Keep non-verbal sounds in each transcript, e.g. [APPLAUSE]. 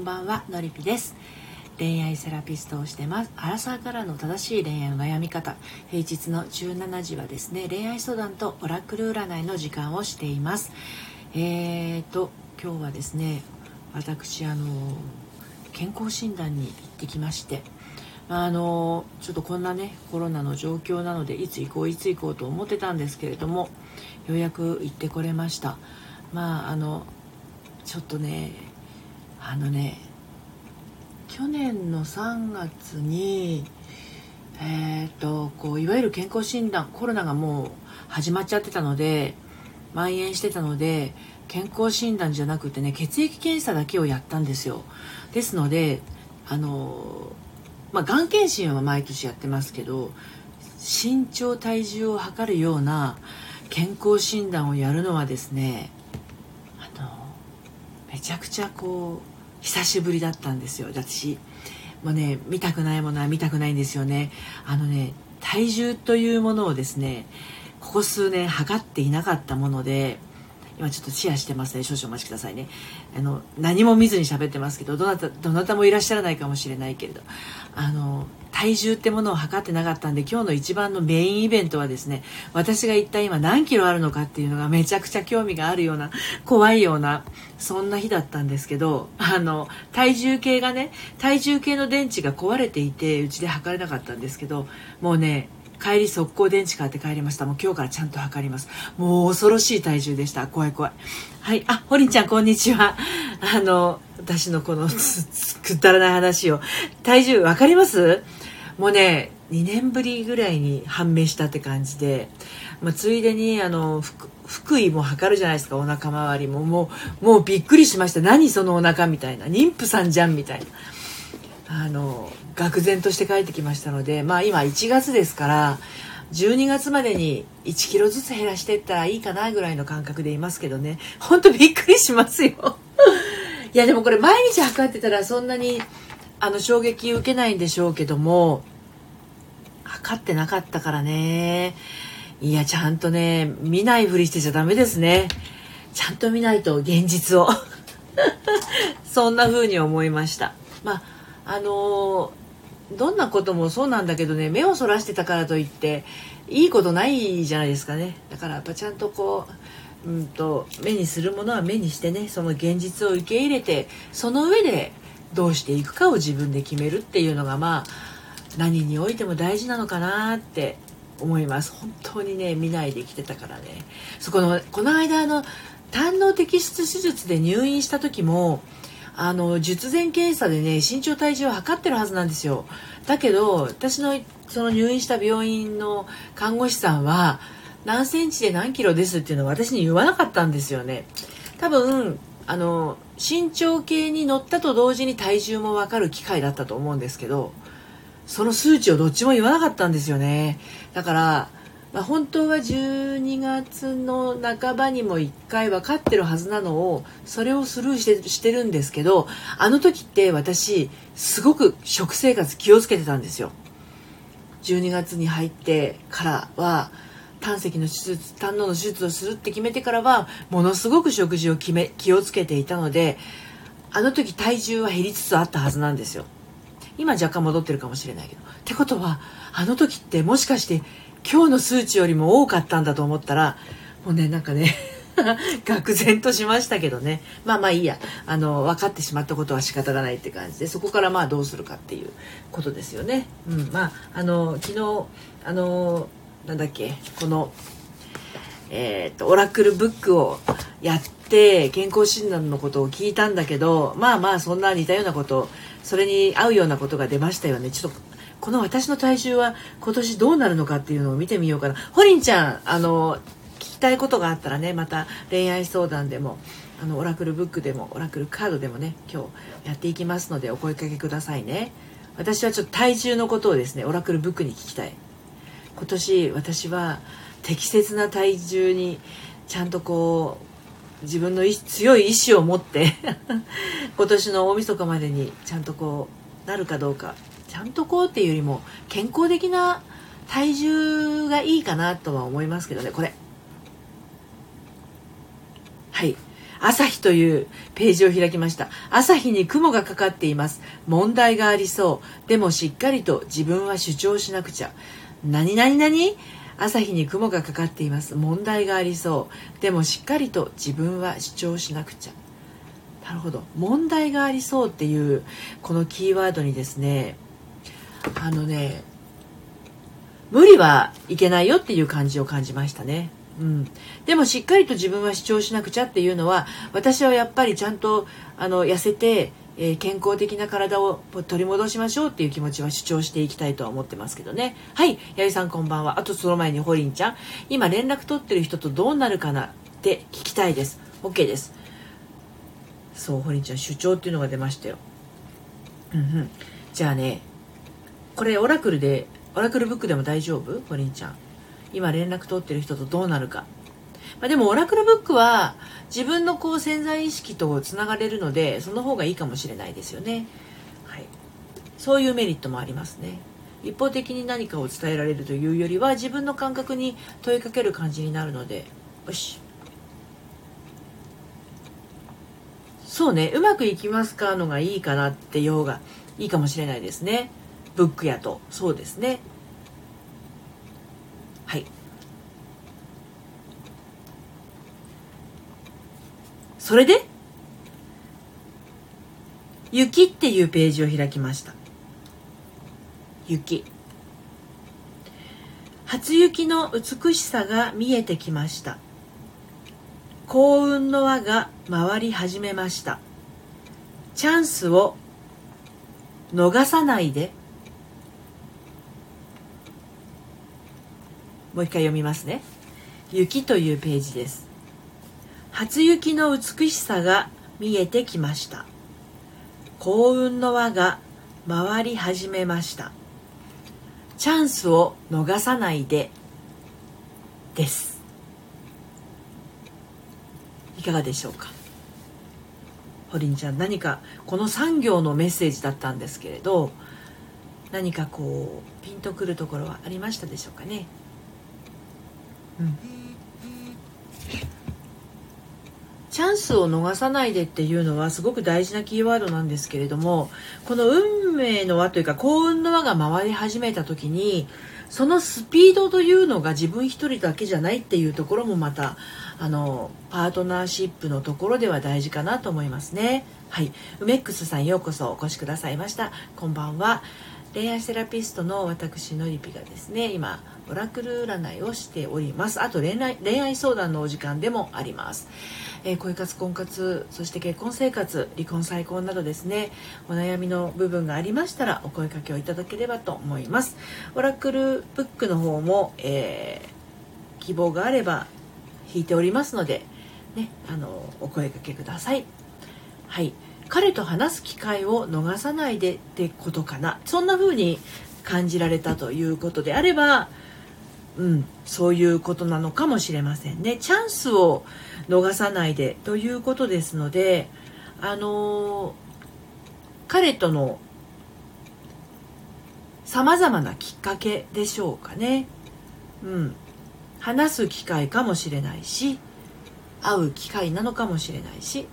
んばんはのりぴです。恋愛セラピストをしてます。アラサーからの正しい恋愛の悩み方。平日の17時はですね恋愛相談とオラクル占いの時間をしています。えーと今日はですね私あの健康診断に行ってきましてあのちょっとこんなねコロナの状況なのでいつ行こういつ行こうと思ってたんですけれどもようやく行ってこれました。まああのちょっとねあのね去年の3月にえーと、こういわゆる健康診断コロナがもう始まっちゃってたので蔓延してたので健康診断じゃなくてね血液検査だけをやったんですよ。ですのであのまあがん検診は毎年やってますけど身長体重を測るような健康診断をやるのはですねあのめちゃくちゃこう久しぶりだったんですよ私。もうね見たくないものは見たくないんですよね。あのね体重というものをですねここ数年測っていなかったもので今ちょっとシェアしてますね。少々お待ちくださいね。あの何も見ずに喋ってますけどどなたどなたもいらっしゃらないかもしれないけれど。あの体重ってものを測ってなかったんで今日の一番のメインイベントはですね私が一体今何キロあるのかっていうのがめちゃくちゃ興味があるような怖いようなそんな日だったんですけどあの体重計がね体重計の電池が壊れていてうちで測れなかったんですけどもうね帰り速攻電池買って帰りました。もう今日からちゃんと測ります。もう恐ろしい体重でした。怖い怖い。はい。あホリンちゃんこんにちは。あの私のこのくだらない話を。体重分かります？もうね2年ぶりぐらいに判明したって感じで、まあ、ついでにあの福井も測るじゃないですか。お腹周りも。もうもうびっくりしました。何そのお腹みたいな。妊婦さんじゃんみたいな。あの愕然として帰ってきましたのでまあ今1月ですから12月までに1キロずつ減らしていったらいいかなぐらいの感覚でいますけどね。ほんとびっくりしますよ。いやでもこれ毎日測ってたらそんなにあの衝撃受けないんでしょうけども測ってなかったからね。いやちゃんとね見ないふりしてちゃダメですね。ちゃんと見ないと現実を。[LAUGHS] そんな風に思いました。まああのどんなこともそうなんだけどね目をそらしてたからといっていいことないじゃないですかね。だからやっぱちゃんとこう、うんと、目にするものは目にしてねその現実を受け入れてその上でどうしていくかを自分で決めるっていうのがまあ何においても大事なのかなって思います。本当にね見ないで生きてたからね。そこのこの間の胆の摘出手術で入院した時もあの術前検査でね身長体重を測ってるはずなんですよ。だけど私のその入院した病院の看護師さんは何センチで何キロですっていうのを私に言わなかったんですよね。多分あの身長計に乗ったと同時に体重も分かる機会だったと思うんですけどその数値をどっちも言わなかったんですよね。だからまあ、本当は12月の半ばにも1回分かってるはずなのをそれをスルーしてしてるんですけどあの時って私すごく食生活気をつけてたんですよ。12月に入ってからは胆石の手術胆のの手術をするって決めてからはものすごく食事を決め気をつけていたのであの時体重は減りつつあったはずなんですよ。今若干戻ってるかもしれないけど。ってことはあの時ってもしかして今日の数値よりも多かったんだと思ったらもうねなんかね [LAUGHS] 愕然としましたけどね。まあまあいいや。あの分かってしまったことは仕方がないって感じでそこからまあどうするかっていうことですよね。うん、まああの昨日あのなんだっけこのえーと、オラクルブックをやって健康診断のことを聞いたんだけどまあまあそんな似たようなことそれに合うようなことが出ましたよね。ちょっとこの私の体重は今年どうなるのかっていうのを見てみようかな。ホリンちゃんあの聞きたいことがあったらねまた恋愛相談でもあのオラクルブックでもオラクルカードでもね今日やっていきますのでお声かけくださいね。私はちょっと体重のことをですねオラクルブックに聞きたい。今年私は適切な体重にちゃんとこう自分の強い意志を持って [LAUGHS] 今年の大晦日までにちゃんとこうなるかどうか。ちゃんとこうっていうよりも健康的な体重がいいかなとは思いますけどねこれ。はい。朝日というページを開きました。朝日に雲がかかっています。問題がありそう。でもしっかりと自分は主張しなくちゃ。何々何朝日に雲がかかっています。問題がありそう。でもしっかりと自分は主張しなくちゃ。なるほど。問題がありそうっていうこのキーワードにですねあのね無理はいけないよっていう感じを感じましたね。うん、でもしっかりと自分は主張しなくちゃっていうのは私はやっぱりちゃんとあの痩せて、えー、健康的な体を取り戻しましょうっていう気持ちは主張していきたいとは思ってますけどね。はい八重さんこんばんは。あとその前にホリンちゃん。今連絡取ってる人とどうなるかなって聞きたいです。OK です。そうホリンちゃん主張っていうのが出ましたよ。うんじゃあねこれオラクルでオラクルブックでも大丈夫？ホリンちゃん。今連絡取ってる人とどうなるか。まあ、でもオラクルブックは自分のこう潜在意識とつながれるのでその方がいいかもしれないですよね。はい、そういうメリットもありますね。一方的に何かを伝えられるというよりは自分の感覚に問いかける感じになるので。よし。そうね。うまくいきますかのがいいかなってようがいいかもしれないですね。ブックやと。そうですね。はい。それで？雪っていうページを開きました。雪。初雪の美しさが見えてきました。幸運の輪が回り始めました。チャンスを逃さないで。もう一回読みますね。雪というページです。初雪の美しさが見えてきました。幸運の輪が回り始めました。チャンスを逃さないで。です。いかがでしょうか？ホリンちゃん何かこの産業のメッセージだったんですけれど何かこうピンとくるところはありましたでしょうかね？チャンスを逃さないでっていうのはすごく大事なキーワードなんですけれどもこの運命の輪というか幸運の輪が回り始めた時にそのスピードというのが自分一人だけじゃないっていうところもまたあのパートナーシップのところでは大事かなと思いますね。はい、梅ックスさんようこそお越しくださいました。こんばんは。恋愛セラピストの私のりぴがですね今オラクル占いをしております。あと恋愛恋愛相談のお時間でもあります、えー、恋活婚活そして結婚生活離婚再婚などですねお悩みの部分がありましたらお声かけをいただければと思います。オラクルブックの方も、えー、希望があれば引いておりますのでねあのお声かけください。はい。彼と話す機会を逃さないでってことかなそんな風に感じられたということであればうん、そういうことなのかもしれませんね。チャンスを逃さないでということですので、あのー、彼との様々なきっかけでしょうかね。うん。話す機会かもしれないし、会う機会なのかもしれないし、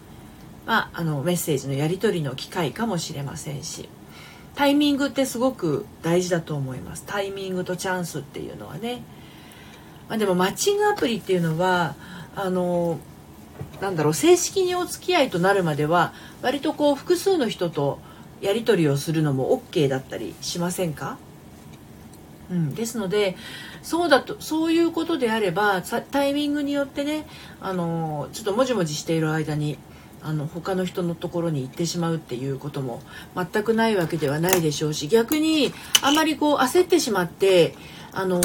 まあ、あのメッセージのやり取りの機会かもしれませんしタイミングってすごく大事だと思います。タイミングとチャンスっていうのはね、まあ、でもマッチングアプリっていうのはあのなんだろう正式にお付き合いとなるまでは割とこう複数の人とやり取りをするのも OK だったりしませんか？うん、ですのでそうだとそういうことであればタイミングによってねあのちょっともじもじしている間にあの他の人のところに行ってしまうっていうことも全くないわけではないでしょうし逆にあまりこう焦ってしまってあの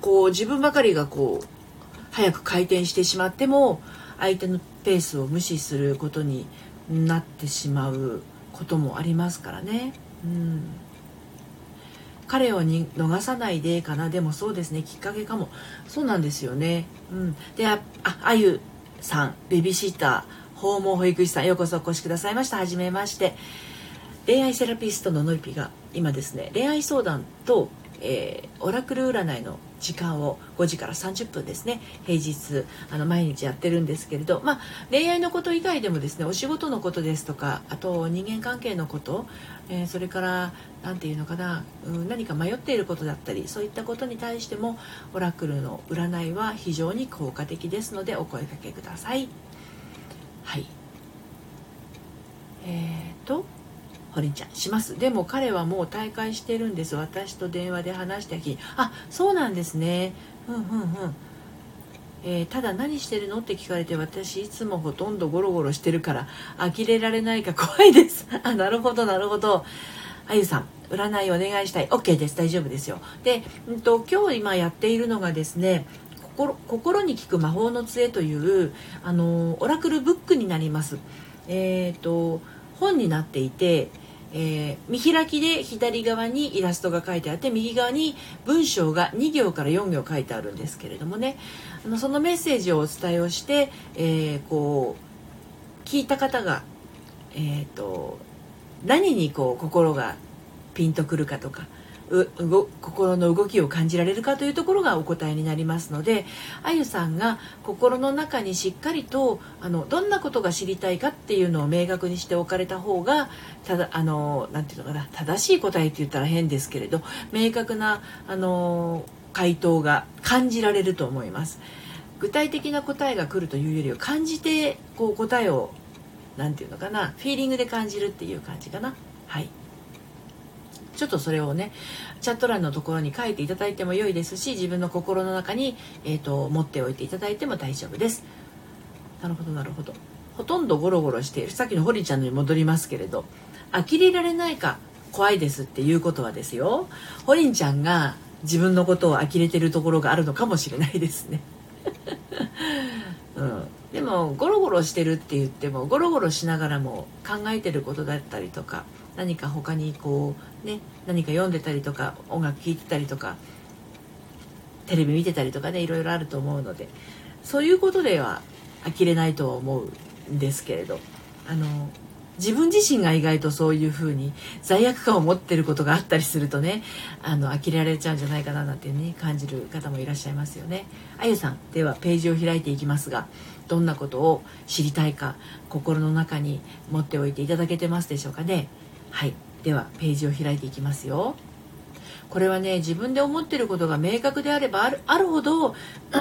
こう自分ばかりがこう早く回転してしまっても相手のペースを無視することになってしまうこともありますからね。うん。彼をに逃さないでかな。でもそうですね。きっかけかも。そうなんですよね。うん。でああゆ。さんベビーシッター訪問保育士さんようこそお越しくださいました。はじめまして。恋愛セラピストののりぴが今ですね恋愛相談とえー、オラクル占いの時間を5時から30分ですね平日あの毎日やってるんですけれど、まあ、恋愛のこと以外でもですねお仕事のことですとかあと人間関係のこと、えー、それから何て言うのかな、うん、何か迷っていることだったりそういったことに対してもオラクルの占いは非常に効果的ですのでお声かけください。はいえーとホリンちゃんします。でも彼はもう大会してるんです。私と電話で話した日。あそうなんですね。うんうんうん。えー、ただ何してるの？って聞かれて私いつもほとんどゴロゴロしてるから呆れられないか [LAUGHS] 怖いです。[LAUGHS] あなるほどなるほど。あゆさん占いお願いしたい。OK です。大丈夫ですよ。で、うんと、今日今やっているのがですね心心に効く魔法の杖というあのオラクルブックになります。えっ、ー、と本になっていて、えー、見開きで左側にイラストが書いてあって右側に文章が2行から4行書いてあるんですけれどもね。あのそのメッセージをお伝えをして、えー、こう聞いた方が、えーと何にこう心がピンとくるかとか心の動きを感じられるかというところがお答えになりますのであゆさんが心の中にしっかりとあのどんなことが知りたいかっていうのを明確にしておかれた方がただあのなていうのかな正しい答えって言ったら変ですけれど明確なあの回答が感じられると思います。具体的な答えが来るというよりは感じてこう答えを何て言うのかなフィーリングで感じるっていう感じかな。はいちょっとそれをねチャット欄のところに書いていただいても良いですし自分の心の中に、えーと、持っておいていただいても大丈夫です。なるほどなるほど。ほとんどゴロゴロしている。さっきのホリちゃんのに戻りますけれど呆れられないか怖いですっていうことはですよ。ホリンちゃんが自分のことを呆れてるところがあるのかもしれないですね。[LAUGHS] うん、でもゴロゴロしてるって言ってもゴロゴロしながらも考えてることだったりとか何か他にこうね何か読んでたりとか音楽聴いてたりとかテレビ見てたりとかねいろいろあると思うのでそういうことでは呆れないとは思うんですけれどあの自分自身が意外とそういうふうに罪悪感を持ってることがあったりするとねあの呆れられちゃうんじゃないかななんてね感じる方もいらっしゃいますよね。あゆさんではページを開いていきますがどんなことを知りたいか心の中に持っておいていただけてますでしょうかね。はい。ではページを開いていきますよ。これはね自分で思ってることが明確であればあるあるほど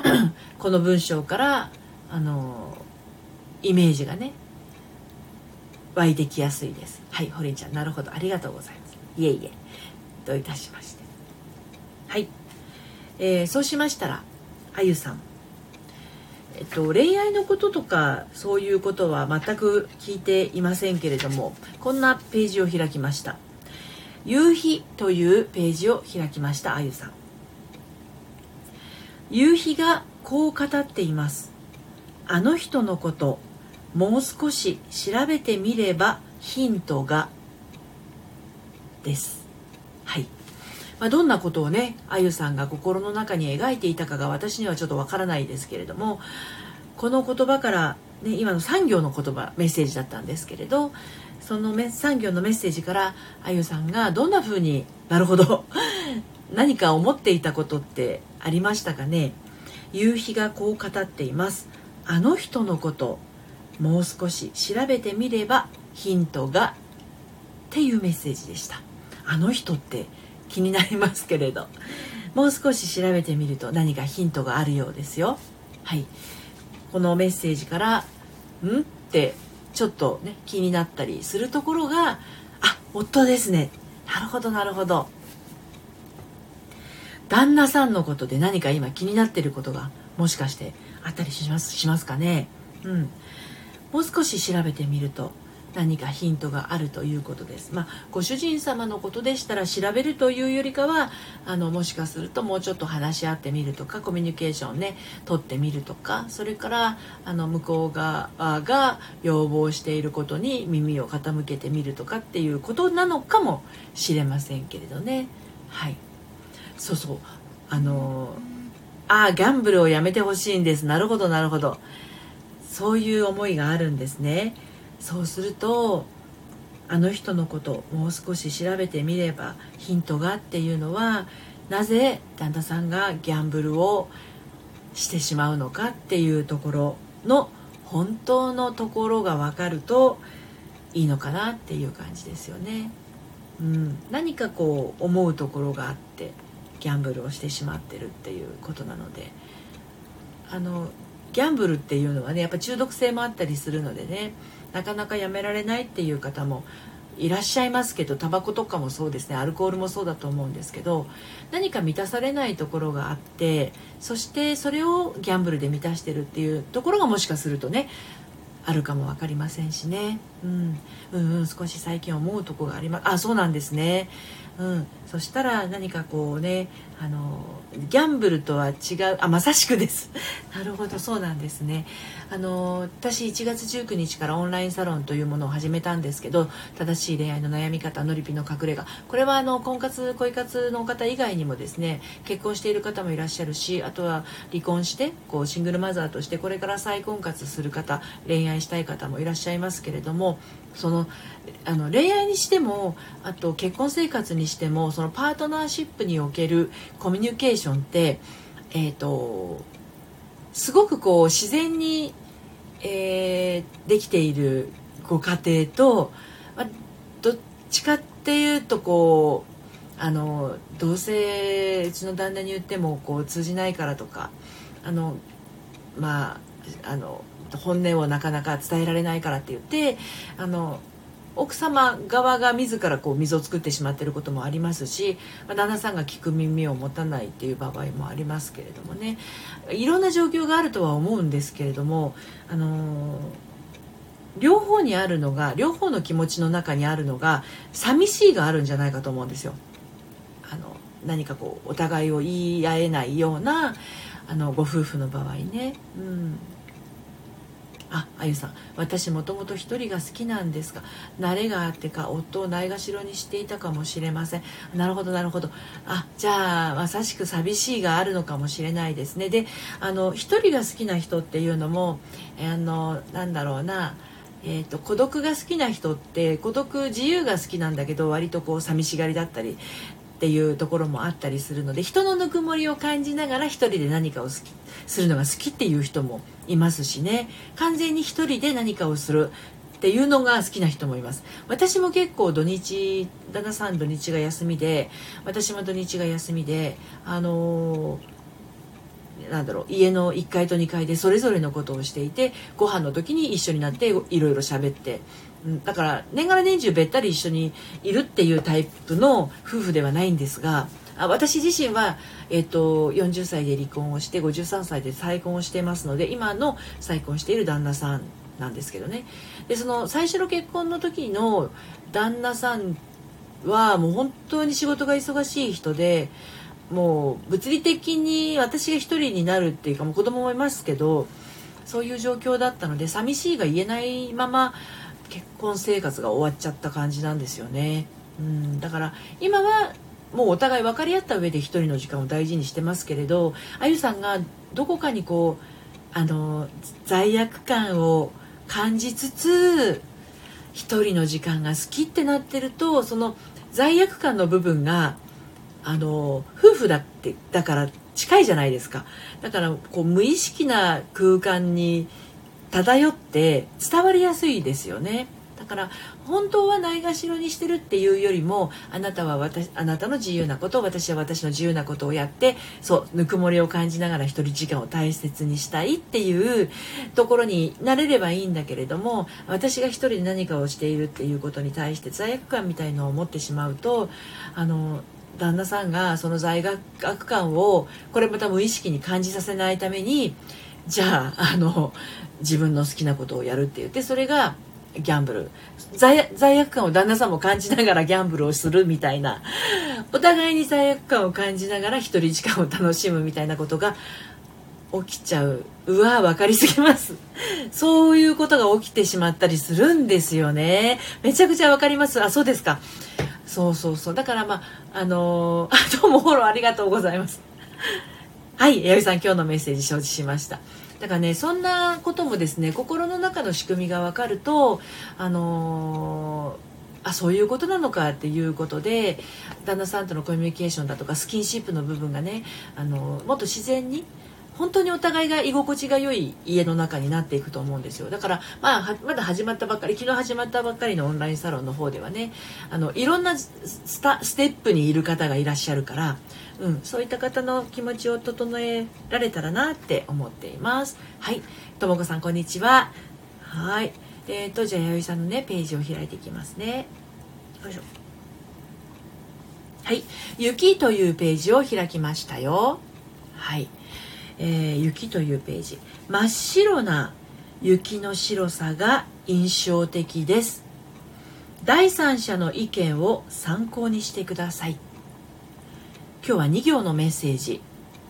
[CLEARS THROAT] この文章からあのイメージがね湧いてきやすいです。はいホリンちゃん。なるほど。ありがとうございます。いえいえ。どういたしまして。はい、えー、そうしましたらあゆさん。えっと、恋愛のこととかそういうことは全く聞いていませんけれどもこんなページを開きました「夕日」というページを開きましたあゆさん。夕日がこう語っています。あの人のこともう少し調べてみればヒントがです。はい。まあ、どんなことをねあゆさんが心の中に描いていたかが私にはちょっとわからないですけれどもこの言葉から、ね、今の産業の言葉メッセージだったんですけれどその産業のメッセージからあゆさんがどんな風になるほど [LAUGHS] 何か思っていたことってありましたかね？夕日がこう語っています。あの人のこともう少し調べてみればヒントがっていうメッセージでした。あの人って気になりますけれど。もう少し調べてみると何かヒントがあるようですよ。はい。このメッセージから「ん?」ってちょっとね気になったりするところが「あ夫ですね。なるほどなるほど」旦那さんのことで何か今気になってることがもしかしてあったりしますしますかね？うん。もう少し調べてみると何かヒントがあるということです。まあ、ご主人様のことでしたら調べるというよりかはあのもしかするともうちょっと話し合ってみるとかコミュニケーションね取ってみるとかそれからあの向こう側が要望していることに耳を傾けてみるとかっていうことなのかもしれませんけれどね。はい、そうそうあのああギャンブルをやめてほしいんですなるほどなるほどそういう思いがあるんですね。そうするとあの人のこともう少し調べてみればヒントがっていうのはなぜ旦那さんがギャンブルをしてしまうのかっていうところの本当のところが分かるといいのかなっていう感じですよね。うん、何かこう思うところがあってギャンブルをしてしまってるっていうことなのであのギャンブルっていうのはねやっぱ中毒性もあったりするのでねなかなかやめられないっていう方もいらっしゃいますけどタバコとかもそうですねアルコールもそうだと思うんですけど何か満たされないところがあってそしてそれをギャンブルで満たしてるっていうところがもしかするとねあるかも分かりませんしね、うん、うんうん少し最近思うとこがあります。あそうなんですね。うん、そしたら何かこうねあのギャンブルとは違うあまさしくです。[LAUGHS] なるほどそうなんですね。あの私1月19日からオンラインサロンというものを始めたんですけど正しい恋愛の悩み方のりぴの隠れ家。これはあの婚活恋活の方以外にもですね結婚している方もいらっしゃるしあとは離婚してこうシングルマザーとしてこれから再婚活する方恋愛したい方もいらっしゃいますけれどもそのあの恋愛にしてもあと結婚生活にしてもそのパートナーシップにおけるコミュニケーションってえっ、ー、とすごくこう自然に、えー、できているご家庭と、まあ、どっちかっていうとこうあのどうせうちの旦那に言ってもこう通じないからとかあのまああの本音をなかなか伝えられないからって言ってあの奥様側が自らこう溝を作ってしまっていることもありますし、ま旦那さんが聞く耳を持たないっていう場合もありますけれどもねいろんな状況があるとは思うんですけれども、あの両方にあるのが両方の気持ちの中にあるのが寂しいがあるんじゃないかと思うんですよ。あの何かこうお互いを言い合えないようなあのご夫婦の場合ね。うんああゆさん。私もともと一人が好きなんですが慣れがあってか夫をないがしろにしていたかもしれません。なるほどなるほど。あじゃあまさしく寂しいがあるのかもしれないですね。であの一人が好きな人っていうのもあのなんだろうな。えーと、孤独が好きな人って孤独自由が好きなんだけど割とこう寂しがりだったりっていうところもあったりするので人のぬくもりを感じながら一人で何かを好きするのが好きっていう人もいますしね。完全に一人で何かをするっていうのが好きな人もいます。私も結構土日旦那さん土日が休みで私も土日が休みであのー、なんだろう家の1階と2階でそれぞれのことをしていてご飯の時に一緒になっていろいろ喋ってだから年がら年中べったり一緒にいるっていうタイプの夫婦ではないんですが私自身は、えーと、40歳で離婚をして53歳で再婚をしていますので今の再婚している旦那さんなんですけどね。でその最初の結婚の時の旦那さんはもう本当に仕事が忙しい人でもう物理的に私が一人になるっていうかもう子供もいますけどそういう状況だったので寂しいが言えないまま結婚生活が終わっちゃった感じなんですよね。うん、だから今はもうお互い分かり合った上で一人の時間を大事にしてますけれどあゆさんがどこかにこうあの罪悪感を感じつつ一人の時間が好きってなってるとその罪悪感の部分があの夫婦だってだから近いじゃないですかだからこう無意識な空間に漂って伝わりやすいですよね。だから本当はないがしろにしてるっていうよりもあなたは私あなたの自由なこと私は私の自由なことをやってそうぬくもりを感じながら一人時間を大切にしたいっていうところになれればいいんだけれども私が一人で何かをしているっていうことに対して罪悪感みたいのを持ってしまうとあの旦那さんがその罪悪感をこれまた無意識に感じさせないためにじゃああの自分の好きなことをやるって言ってそれがギャンブル。罪悪感を旦那さんも感じながらギャンブルをするみたいな。お互いに罪悪感を感じながら一人時間を楽しむみたいなことが起きちゃう。うわ分かりすぎます。そういうことが起きてしまったりするんですよね。めちゃくちゃ分かります。あそうですか。そうそうそう。だからまああのー、[LAUGHS] どうもフォローありがとうございます。はい弥生さん今日のメッセージ承知しました。だからねそんなこともですね心の中の仕組みが分かるとあのーあそういうことなのかっていうことで旦那さんとのコミュニケーションだとかスキンシップの部分がねあのもっと自然に本当にお互いが居心地が良い家の中になっていくと思うんですよ。だから、まあ、まだ始まったばっかり昨日始まったばっかりのオンラインサロンの方ではねあのいろんなスタステップにいる方がいらっしゃるから、うん、そういった方の気持ちを整えられたらなって思っています。はい。ともこさんこんにちは。はい。えーとじゃあ弥生さんのねページを開いていきますね。よいしょ。はい「雪」というページを開きましたよ。はい。えー、雪というページ。真っ白な雪の白さが印象的です。第三者の意見を参考にしてください。今日は2行のメッセージ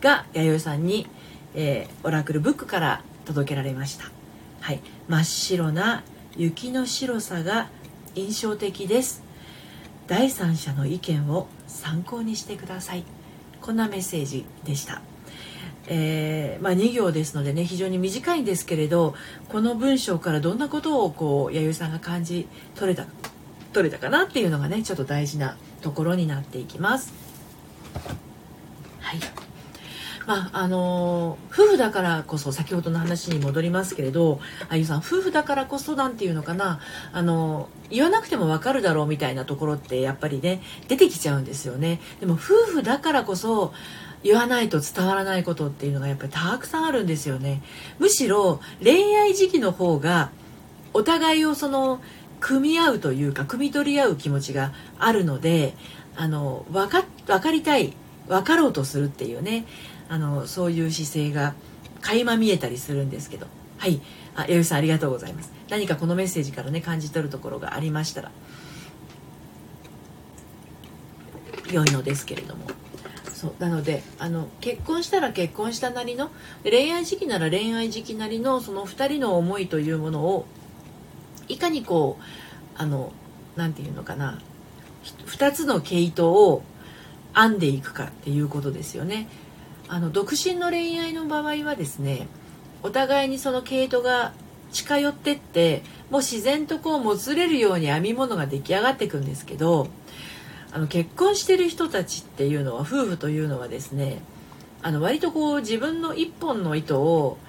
が弥生さんに、えー、オラクルブックから届けられました。はい。真っ白な雪の白さが印象的です。第三者の意見を参考にしてください。こんなメッセージでした。えー、まあ、2行ですのでね非常に短いんですけれどこの文章からどんなことをこう弥生さんが感じ取れた取れたかなっていうのがねちょっと大事なところになっていきます。はいまああの夫婦だからこそ先ほどの話に戻りますけれどあゆさん夫婦だからこそなんていうのかなあの言わなくても分かるだろうみたいなところってやっぱりね出てきちゃうんですよねでも夫婦だからこそ言わないと伝わらないことっていうのがやっぱりたくさんあるんですよね。むしろ恋愛時期の方がお互いをその組み合うというか汲み取り合う気持ちがあるのであの分か分かりたい分かろうとするっていうねあのそういう姿勢が垣間見えたりするんですけど。はい。あ弥生さんありがとうございます。何かこのメッセージからね感じ取るところがありましたら良いのですけれども。そうなのであの結婚したら結婚したなりの恋愛時期なら恋愛時期なりのその2人の思いというものをいかにこうあの何て言うのかな2つの毛糸を編んでいくかっていうことですよね。あの独身の恋愛の場合はですねお互いにその毛糸が近寄ってってもう自然とこうもつれるように編み物が出来上がっていくんですけどあの結婚してる人たちっていうのは夫婦というのはですねあの割とこう自分の一本の糸を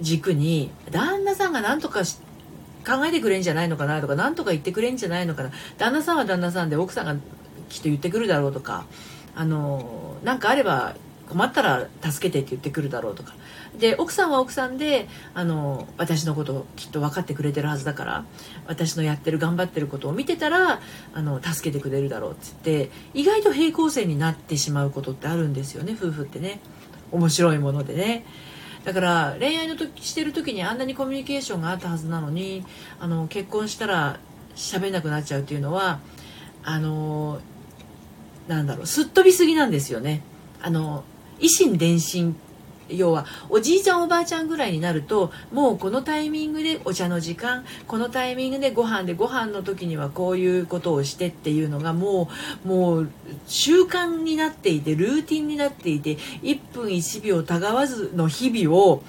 軸に旦那さんが何とか考えてくれんじゃないのかなとか何とか言ってくれんじゃないのかな旦那さんは旦那さんで奥さんがきっと言ってくるだろうとかあのなんかあれば困ったら助けてって言ってくるだろうとかで奥さんは奥さんであの私のことをきっと分かってくれてるはずだから私のやってる頑張ってることを見てたらあの助けてくれるだろうって言って意外と平行線になってしまうことってあるんですよね夫婦ってね面白いものでね。だから恋愛の時してる時にあんなにコミュニケーションがあったはずなのにあの結婚したら喋んなくなっちゃうっていうのはあのなんだろうすっ飛びすぎなんですよね。あの維心伝心要はおじいちゃんおばあちゃんぐらいになるともうこのタイミングでお茶の時間このタイミングでご飯でご飯の時にはこういうことをしてっていうのがもうもう習慣になっていてルーティンになっていて1分1秒たがわずの日々を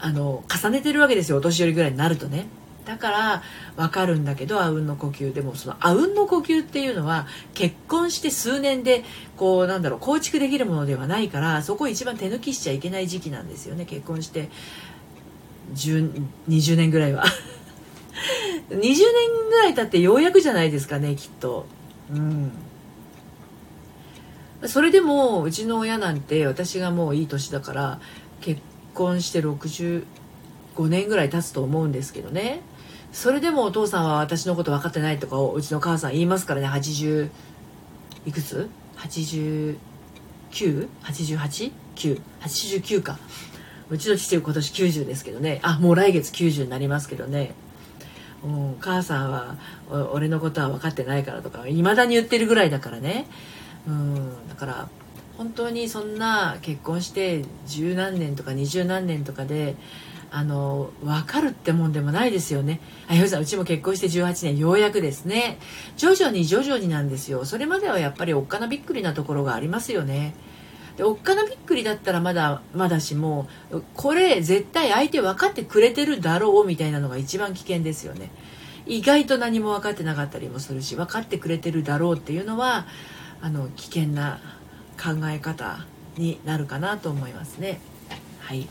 あの重ねてるわけですよお年寄りぐらいになるとね。だから分かるんだけどあうんの呼吸。でもそのあうんの呼吸っていうのは結婚して数年でこうなんだろう構築できるものではないからそこを一番手抜きしちゃいけない時期なんですよね。結婚して20年ぐらいは。[LAUGHS] 20年ぐらい経ってようやくじゃないですかねきっと。うん。それでもうちの親なんて私がもういい年だから結婚して65年ぐらい経つと思うんですけどね。それでもお父さんは私のこと分かってないとかをうちの母さん言いますからね80いくつ ?89?88?9?89 かうちの父今年90ですけどねあもう来月90になりますけどねう、母さんは俺のことは分かってないからとかいまだに言ってるぐらいだからね、うん、だから本当にそんな結婚して十何年とか二十何年とかであの分かるってもんでもないですよね。あよさんうちも結婚して18年ようやくですね。徐々に徐々になんですよ。それまではやっぱりおっかなびっくりなところがありますよね。でおっかなびっくりだったらまだまだしもこれ絶対相手分かってくれてるだろうみたいなのが一番危険ですよね。意外と何も分かってなかったりもするし分かってくれてるだろうっていうのはあの危険な考え方になるかなと思いますね。はい。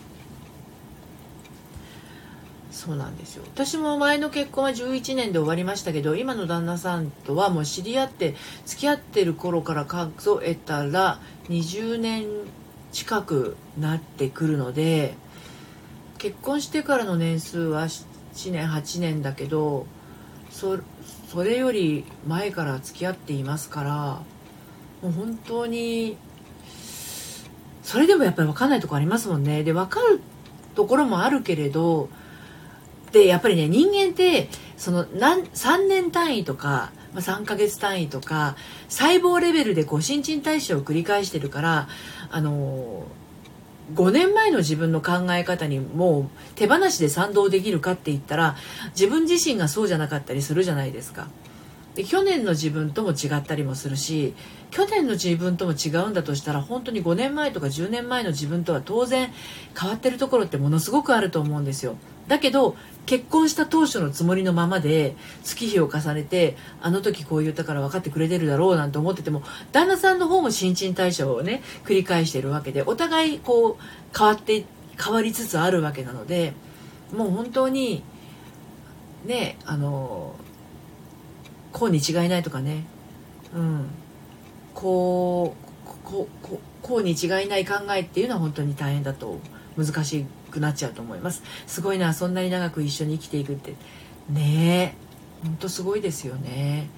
そうなんですよ。私も前の結婚は11年で終わりましたけど今の旦那さんとはもう知り合って付き合ってる頃から数えたら20年近くなってくるので結婚してからの年数は7年8年だけどそそれより前から付き合っていますからもう本当にそれでもやっぱり分かんないとこありますもんね。で分かるところもあるけれどでやっぱりね人間ってその何3年単位とか、まあ、3ヶ月単位とか細胞レベルでこう新陳代謝を繰り返してるからあの5年前の自分の考え方にもう手放しで賛同できるかって言ったら自分自身がそうじゃなかったりするじゃないですか。で去年の自分とも違ったりもするし去年の自分とも違うんだとしたら本当に5年前とか10年前の自分とは当然変わってるところってものすごくあると思うんですよ。だけど結婚した当初のつもりのままで月日を重ねてあの時こう言ったから分かってくれてるだろうなんて思ってても旦那さんの方も新陳代謝をね繰り返してるわけでお互いこう変わって変わりつつあるわけなのでもう本当にねあのこうに違いないとかねうん。こうこうこうこうに違いない考えっていうのは本当に大変だと難しいくなっちゃうと思います。すごいなそんなに長く一緒に生きていくって。ねえ。ほんとすごいですよね。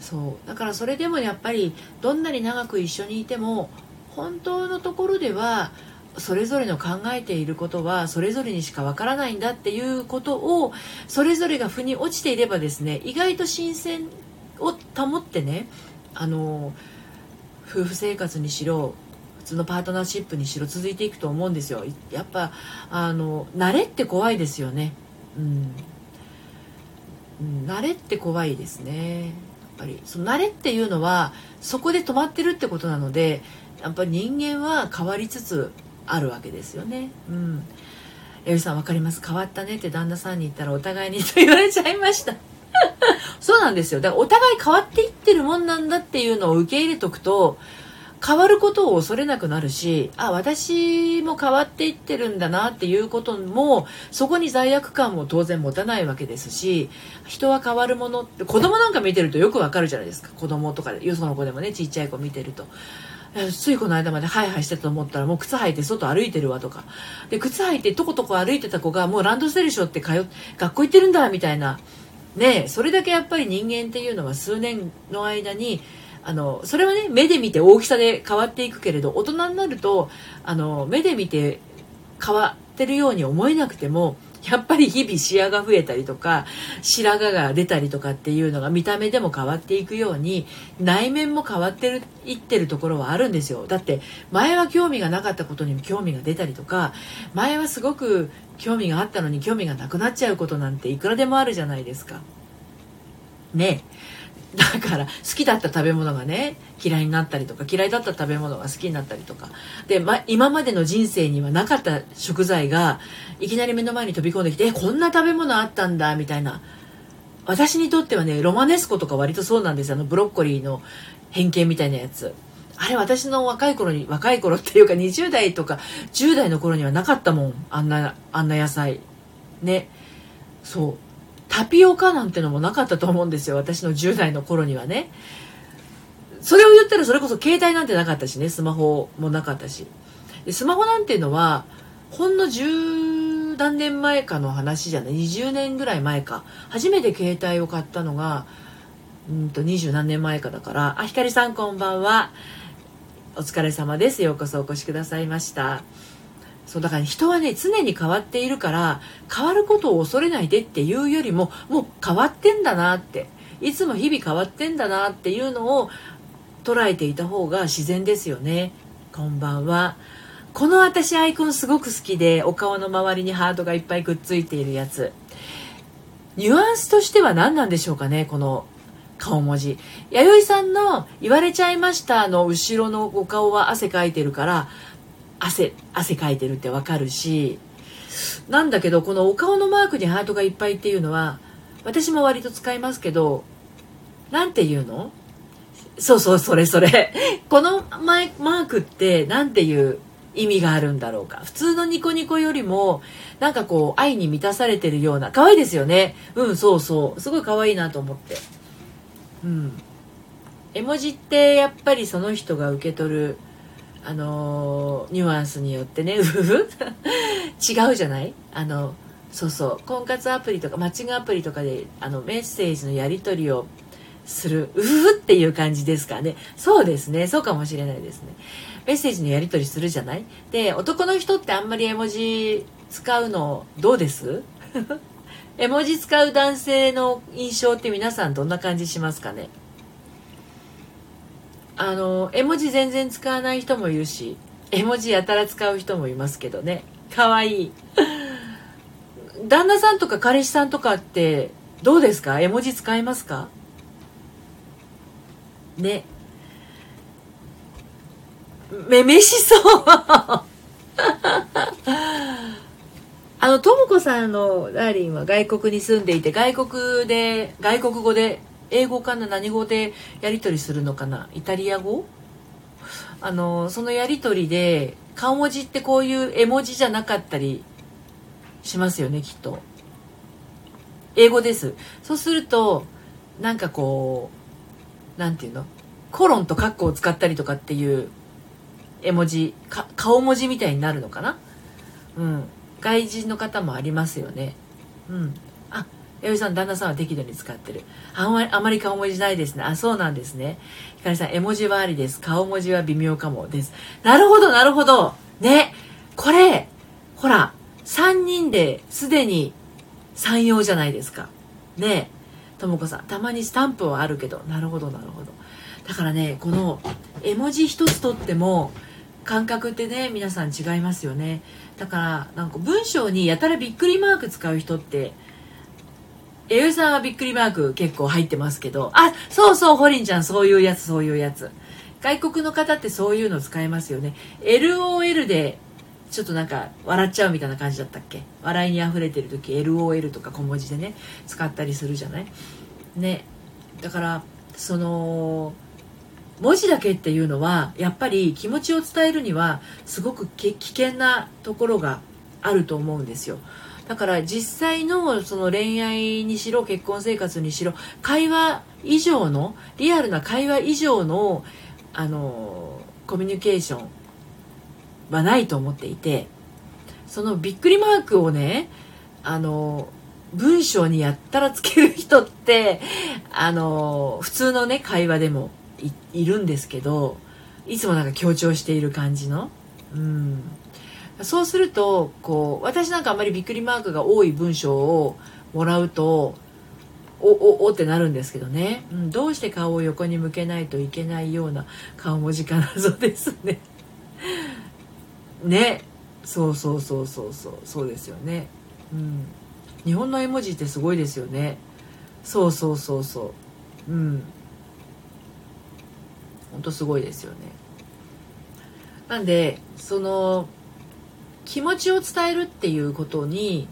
そう。だからそれでもやっぱりどんなに長く一緒にいても本当のところではそれぞれの考えていることはそれぞれにしかわからないんだっていうことをそれぞれが腑に落ちていればですね意外と新鮮を保ってねあの夫婦生活にしろ通のパートナーシップにしろ続いていくと思うんですよ。やっぱあの慣れって怖いですよね。うん、慣れって怖いですね。やっぱり。その慣れっていうのはそこで止まってるってことなのでやっぱり人間は変わりつつあるわけですよね。うん。エリさん分かります？変わったねって旦那さんに言ったらお互いにと言われちゃいました。[LAUGHS] そうなんですよ。だからお互い変わっていってるもんなんだっていうのを受け入れとくと変わることを恐れなくなるしあ私も変わっていってるんだなっていうこともそこに罪悪感も当然持たないわけですし人は変わるものって子供なんか見てるとよくわかるじゃないですか。子供とかでよその子でもねちっちゃい子見てると。ついこの間までハイハイしてたと思ったらもう靴履いて外歩いてるわとか。で靴履いてとことこ歩いてた子がもうランドセルショーって通学校行ってるんだみたいな。ねそれだけやっぱり人間っていうのは数年の間にあのそれはね目で見て大きさで変わっていくけれど大人になるとあの目で見て変わってるように思えなくてもやっぱり日々視野が増えたりとか白髪が出たりとかっていうのが見た目でも変わっていくように内面も変わってるいってるところはあるんですよだって前は興味がなかったことに興味が出たりとか前はすごく興味があったのに興味がなくなっちゃうことなんていくらでもあるじゃないですか。ねだから好きだった食べ物がね嫌いになったりとか嫌いだった食べ物が好きになったりとか。で、ま、今までの人生にはなかった食材がいきなり目の前に飛び込んできてえこんな食べ物あったんだみたいな。私にとってはねロマネスコとか割とそうなんですあのブロッコリーの変形みたいなやつ。あれ私の若い頃に若い頃っていうか20代とか10代の頃にはなかったもん。あんなあんな野菜。ね。そう。タピオカなんてのもなかったと思うんですよ私の10代の頃にはね。それを言ったらそれこそ携帯なんてなかったしねスマホもなかったし。でスマホなんていうのはほんの十何年前かの話じゃない20年ぐらい前か。初めて携帯を買ったのがうんと二十何年前かだから。あひかりさんこんばんは。お疲れ様です。ようこそお越しくださいました。そうだから人はね常に変わっているから変わることを恐れないでっていうよりももう変わってんだなっていつも日々変わってんだなっていうのを捉えていた方が自然ですよね。こんばんは。この私アイコンすごく好きでお顔の周りにハートがいっぱいくっついているやつ。ニュアンスとしては何なんでしょうかねこの顔文字。弥生さんの「言われちゃいました」の後ろのお顔は汗かいてるから汗汗かいてるってわかるしなんだけどこのお顔のマークにハートがいっぱいっていうのは私も割と使いますけどなんて言うの？そうそうそれそれ。[LAUGHS] このマークって何ていう意味があるんだろうか。普通のニコニコよりもなんかこう愛に満たされてるような可愛いですよね。うんそうそう。すごい可愛いなと思って。うん。絵文字ってやっぱりその人が受け取るあのニュアンスによってね [LAUGHS] 違うじゃない？あのそうそう。婚活アプリとかマッチングアプリとかであのメッセージのやり取りをする [LAUGHS] うふふっていう感じですかね。そうですね。そうかもしれないですね。メッセージのやり取りするじゃない？で男の人ってあんまり絵文字使うのどうです？[LAUGHS] 絵文字使う男性の印象って皆さんどんな感じしますかね？あの絵文字全然使わない人もいるし絵文字やたら使う人もいますけどね。かわい。い旦那さんとか彼氏さんとかってどうですか？絵文字使いますか？ね。めめしそう。あの、ともこさんのダーリンは外国に住んでいて、外国で、外国語で、英語かな何語でやり取りするのかなイタリア語？あの、そのやり取りで、顔文字ってこういう絵文字じゃなかったりしますよね、きっと。英語です。そうすると、なんかこう、なんていうの？コロンとカッコを使ったりとかっていう絵文字顔文字みたいになるのかな？うん。外人の方もありますよね。うん。弥生さん旦那さんは適度に使ってる。あんまりあまり顔文字ないですね。あそうなんですね。ひかりさん絵文字はありです。顔文字は微妙かもです。なるほどなるほど。ね。これほら3人ですでに3用じゃないですか。ね。ともこさんたまにスタンプはあるけど。なるほどなるほど。だからねこの絵文字一つとっても感覚ってね皆さん違いますよね。だからなんか文章にやたらびっくりマーク使う人ってえゆさんはびっくりマーク結構入ってますけど。あそうそうホリンちゃんそういうやつそういうやつ。外国の方ってそういうの使いますよね。LOL でちょっとなんか笑っちゃうみたいな感じだったっけ？笑いにあふれてる時 LOL とか小文字でね使ったりするじゃない？ね。だからその文字だけっていうのはやっぱり気持ちを伝えるにはすごく危険なところがあると思うんですよ。だから実際のその恋愛にしろ結婚生活にしろ会話以上のリアルな会話以上のあのコミュニケーションはないと思っていてそのびっくりマークをねあの文章にやったらつける人ってあの普通のね会話でもいるんですけどいつもなんか強調している感じの。うんそうするとこう私なんかあんまりびっくりマークが多い文章をもらうとおおおってなるんですけどね、うん、どうして顔を横に向けないといけないような顔文字か謎ですね。[LAUGHS] ね。そうそうそうそうそうそうですよね。うん。日本の絵文字ってすごいですよね。そうそうそうそう。うん。本当すごいですよね。なんでその気持ちを伝えるっていうことに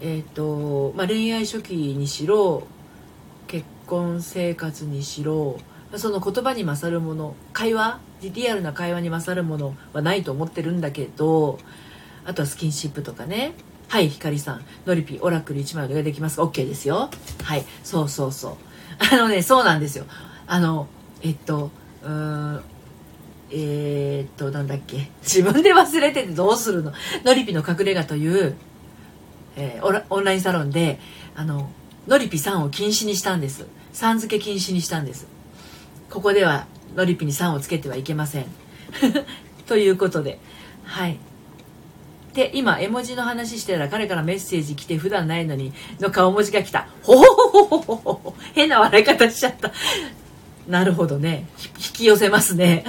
え、ー、と、まあ、恋愛初期にしろ結婚生活にしろその言葉に勝るもの会話リアルな会話に勝るものはないと思ってるんだけどあとはスキンシップとかね。はいひかりさん。ノリピオラクル1枚お願いできますか？OK ですよ。はいそうそうそう。あのねそうなんですよ。あのえっとうんえー、っとなんだっけ？自分で忘れててどうするの？ノリピの隠れ家という、えー、オンラインサロンであのノリピさんを禁止にしたんです。さん付け禁止にしたんです。ここではノリピに3をつけてはいけません。[LAUGHS] ということで。はい。で今絵文字の話してたら彼からメッセージ来て普段ないのにの顔文字が来た。ほほほほほほほ。変な笑い方しちゃった。なるほどね。引き寄せますね。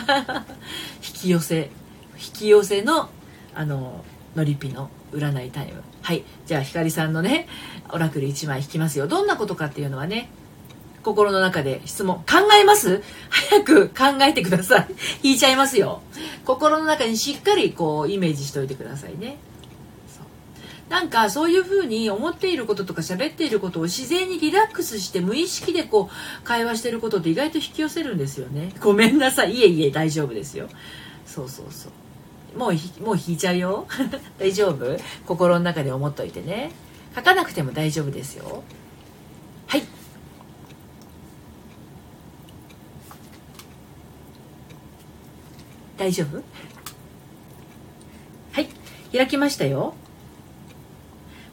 [LAUGHS] 引き寄せ。引き寄せのあののりぴの占いタイム。はい。じゃあひかりさんのねオラクル1枚引きますよ。どんなことかっていうのはね心の中で質問考えます？早く考えてください。引いちゃいますよ。心の中にしっかりこうイメージしておいてくださいね。なんかそういうふうに思っていることとか喋っていることを自然にリラックスして無意識でこう会話してることって意外と引き寄せるんですよね。ごめんなさいいえいえ大丈夫ですよ。そうそうそう。もうもう引いちゃうよ。[LAUGHS] 大丈夫？心の中で思っといてね。書かなくても大丈夫ですよ。はい。大丈夫？はい。開きましたよ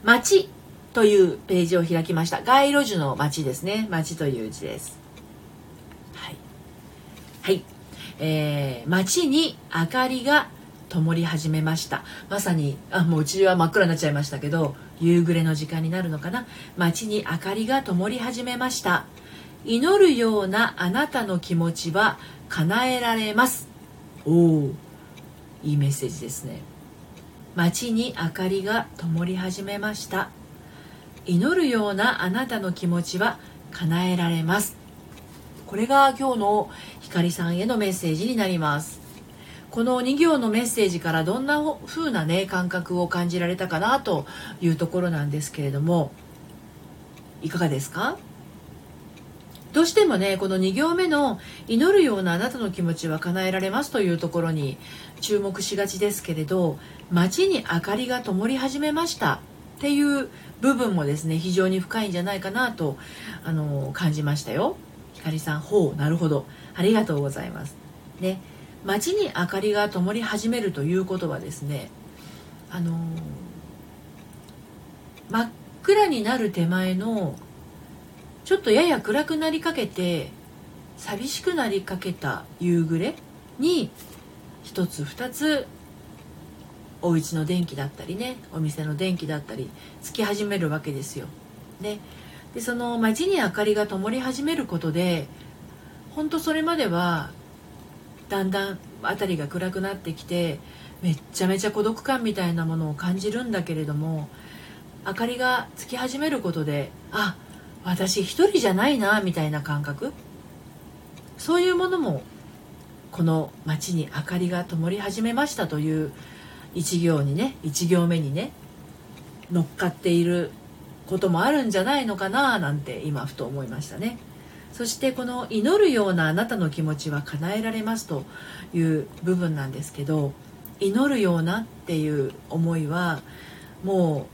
町というページを開きました。街路樹の町ですね。町という字です。はい。はい。えー、街に明かりが灯り始めました。まさにあもううちは真っ暗になっちゃいましたけど夕暮れの時間になるのかな。街に明かりが灯り始めました。祈るようなあなたの気持ちは叶えられます。おおいいメッセージですね。街に明かりが灯り始めました。祈るようなあなたの気持ちは叶えられます。これが今日の光さんへのメッセージになります。この2行のメッセージからどんな風なね感覚を感じられたかなというところなんですけれどもいかがですか？どうしてもねこの2行目の「祈るようなあなたの気持ちは叶えられます」というところに注目しがちですけれど街に明かりが灯り始めましたっていう部分もですね非常に深いんじゃないかなとあの感じましたよ。ひかりさんほうなるほどありがとうございます。ね街に明かりが灯り始めるということはですねあの真っ暗になる手前のちょっとやや暗くなりかけて寂しくなりかけた夕暮れに一つ二つお家の電気だったりねお店の電気だったりつき始めるわけですよ。ね、でその街に明かりが灯り始めることで本当それまではだんだん辺りが暗くなってきてめっちゃめちゃ孤独感みたいなものを感じるんだけれども明かりがつき始めることであっ私一人じゃないなみたいな感覚？そういうものもこの街に明かりが灯り始めましたという一行にね一行目にね乗っかっていることもあるんじゃないのかななんて今ふと思いましたね。そしてこの祈るようなあなたの気持ちは叶えられますという部分なんですけど祈るようなっていう思いはも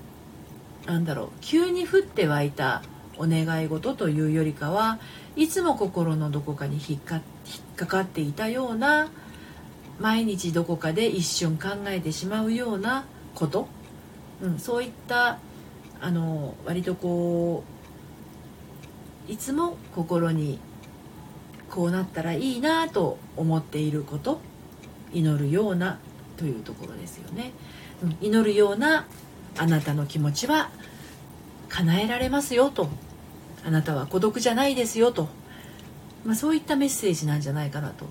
うなんだろう急に降って湧いたお願い事というよりかはいつも心のどこかに引っか引っかかっていたような毎日どこかで一瞬考えてしまうようなこと、うん、そういったあの割とこういつも心にこうなったらいいなと思っていること。祈るようなというところですよね、うん、祈るようなあなたの気持ちは叶えられますよと。あなたは孤独じゃないですよと、まあ、そういったメッセージなんじゃないかなと。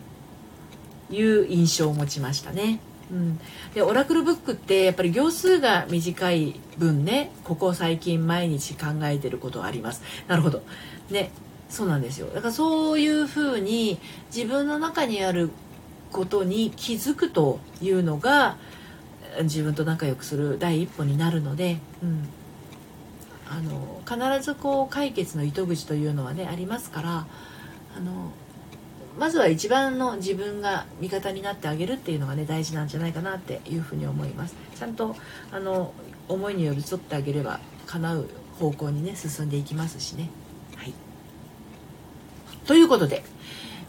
いう印象を持ちましたね。うん、でオラクルブックってやっぱり行数が短い分ね。ここ最近毎日考えてることあります。なるほど。ね。そうなんですよ。だからそういうふうに自分の中にあることに気づくというのが自分と仲良くする第一歩になるので、うん、あの必ずこう解決の糸口というのはねありますからあのまずは一番の自分が味方になってあげるっていうのがね大事なんじゃないかなっていうふうに思います。ちゃんとあの思いに寄り添ってあげれば叶う方向にね進んでいきますしね。はい。ということで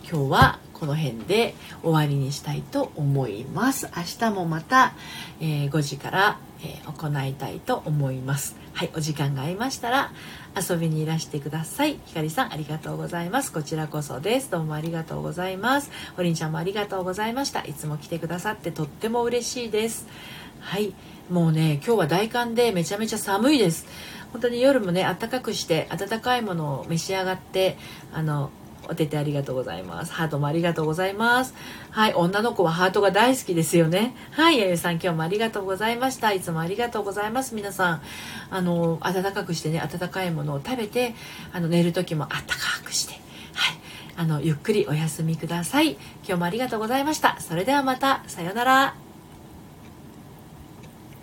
今日はこの辺で終わりにしたいと思います。明日もまた、えー、5時から、えー、行いたいと思います。はいお時間が合いましたら遊びにいらしてください。ひかりさんありがとうございます。こちらこそです。どうもありがとうございます。おりんちゃんもありがとうございました。いつも来てくださってとっても嬉しいです。はいもうね今日は大寒でめちゃめちゃ寒いです。本当に夜もね暖かくして温かいものを召し上がってあのお手手ありがとうございます。ハートもありがとうございます。はい、女の子はハートが大好きですよね。はい、やゆさん今日もありがとうございました。いつもありがとうございます。皆さん、あの、暖かくしてね、温かいものを食べて、あの、寝る時もあったかくして、はい、あの、ゆっくりお休みください。今日もありがとうございました。それではまた、さようなら。